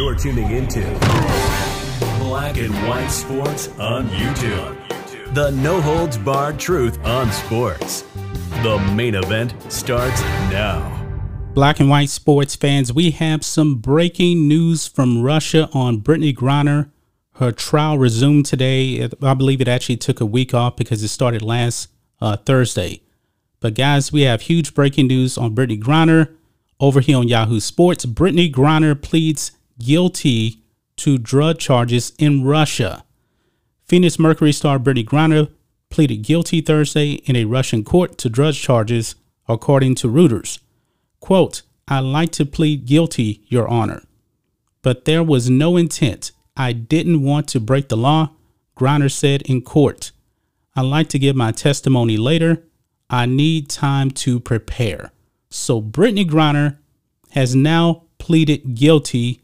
You're tuning into Black and White Sports on YouTube. The no holds barred truth on sports. The main event starts now. Black and white sports fans, we have some breaking news from Russia on Brittney Griner. Her trial resumed today. I believe it actually took a week off because it started last uh, Thursday. But guys, we have huge breaking news on Brittney Griner over here on Yahoo Sports. Brittney Griner pleads guilty to drug charges in Russia. Phoenix Mercury star Brittney Griner pleaded guilty Thursday in a Russian court to drug charges, according to Reuters. Quote, I like to plead guilty, Your Honor, but there was no intent. I didn't want to break the law, Griner said in court. I'd like to give my testimony later. I need time to prepare. So Brittney Griner has now pleaded guilty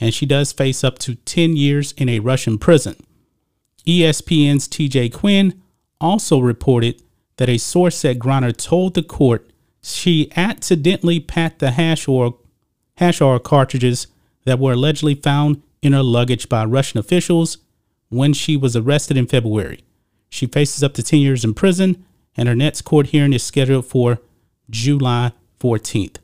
and she does face up to 10 years in a Russian prison. ESPN's TJ Quinn also reported that a source said Griner told the court she accidentally packed the hash or hash oil cartridges that were allegedly found in her luggage by Russian officials when she was arrested in February. She faces up to 10 years in prison, and her next court hearing is scheduled for July 14th.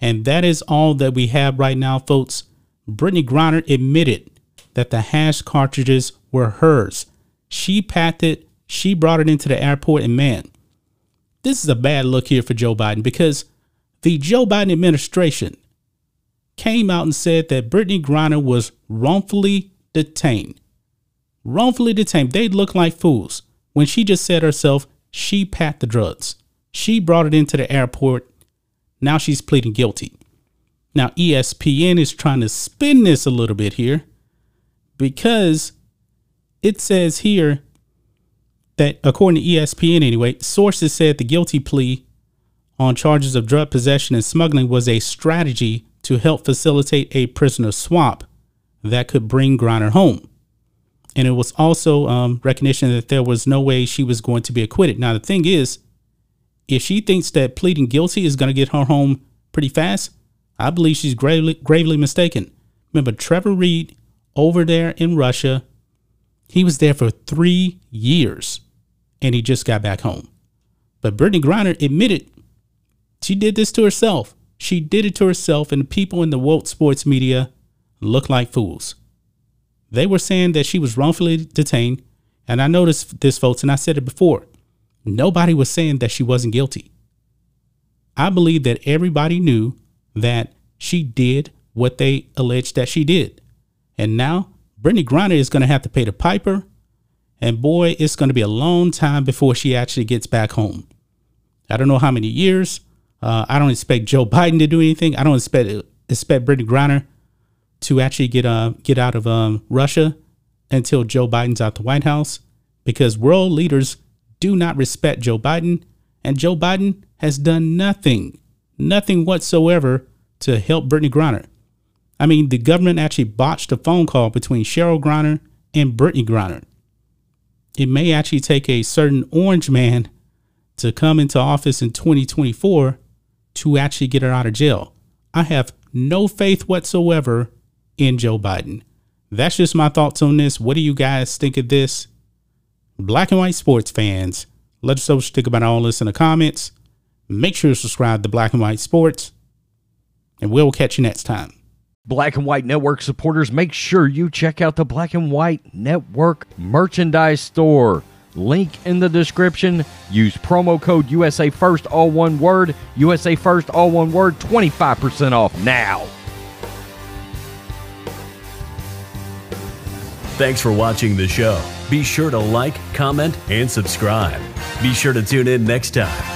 And that is all that we have right now, folks. Brittney Griner admitted that the hash cartridges were hers. She packed it, she brought it into the airport, and man, this is a bad look here for Joe Biden because the Joe Biden administration came out and said that Brittney Griner was wrongfully detained. Wrongfully detained. They look like fools when she just said herself she packed the drugs. She brought it into the airport. Now she's pleading guilty. Now ESPN is trying to spin this a little bit here because it says here that, according to ESPN anyway, sources said the guilty plea on charges of drug possession and smuggling was a strategy to help facilitate a prisoner swap that could bring Griner home. And it was also um, recognition that there was no way she was going to be acquitted. Now, the thing is, if she thinks that pleading guilty is going to get her home pretty fast, I believe she's gravely, gravely mistaken. Remember, Trevor Reed over there in Russia, he was there for three years and he just got back home. But Brittney Griner admitted she did this to herself. She did it to herself, and the people in the woke sports media look like fools. They were saying that she was wrongfully detained, and I noticed this, folks, and I said it before. Nobody was saying that she wasn't guilty. I believe that everybody knew that she did what they alleged that she did. And now Brittney Griner is going to have to pay the piper and boy, it's going to be a long time before she actually gets back home. I don't know how many years. Uh, I don't expect Joe Biden to do anything. I don't expect expect Brittney Griner to actually get uh get out of um, Russia until Joe Biden's out the White House because world leaders do not respect Joe Biden, and Joe Biden has done nothing, nothing whatsoever to help Brittney Griner. I mean, the government actually botched a phone call between Cheryl Griner and Brittney Griner it may actually take a certain orange man to come into office in 2024 to actually get her out of jail. I have no faith whatsoever in Joe Biden. That's just my thoughts on this. What do you guys think of this? Black and white sports fans, let us know what you think about all this in the comments. Make sure to subscribe to Black and White Sports, and we'll catch you next time. Black and White Network supporters, make sure you check out the Black and White Network merchandise store. Link in the description. Use promo code USA First, all one word. USA First, all one word. 25% off now. Thanks for watching the show. Be sure to like, comment, and subscribe. Be sure to tune in next time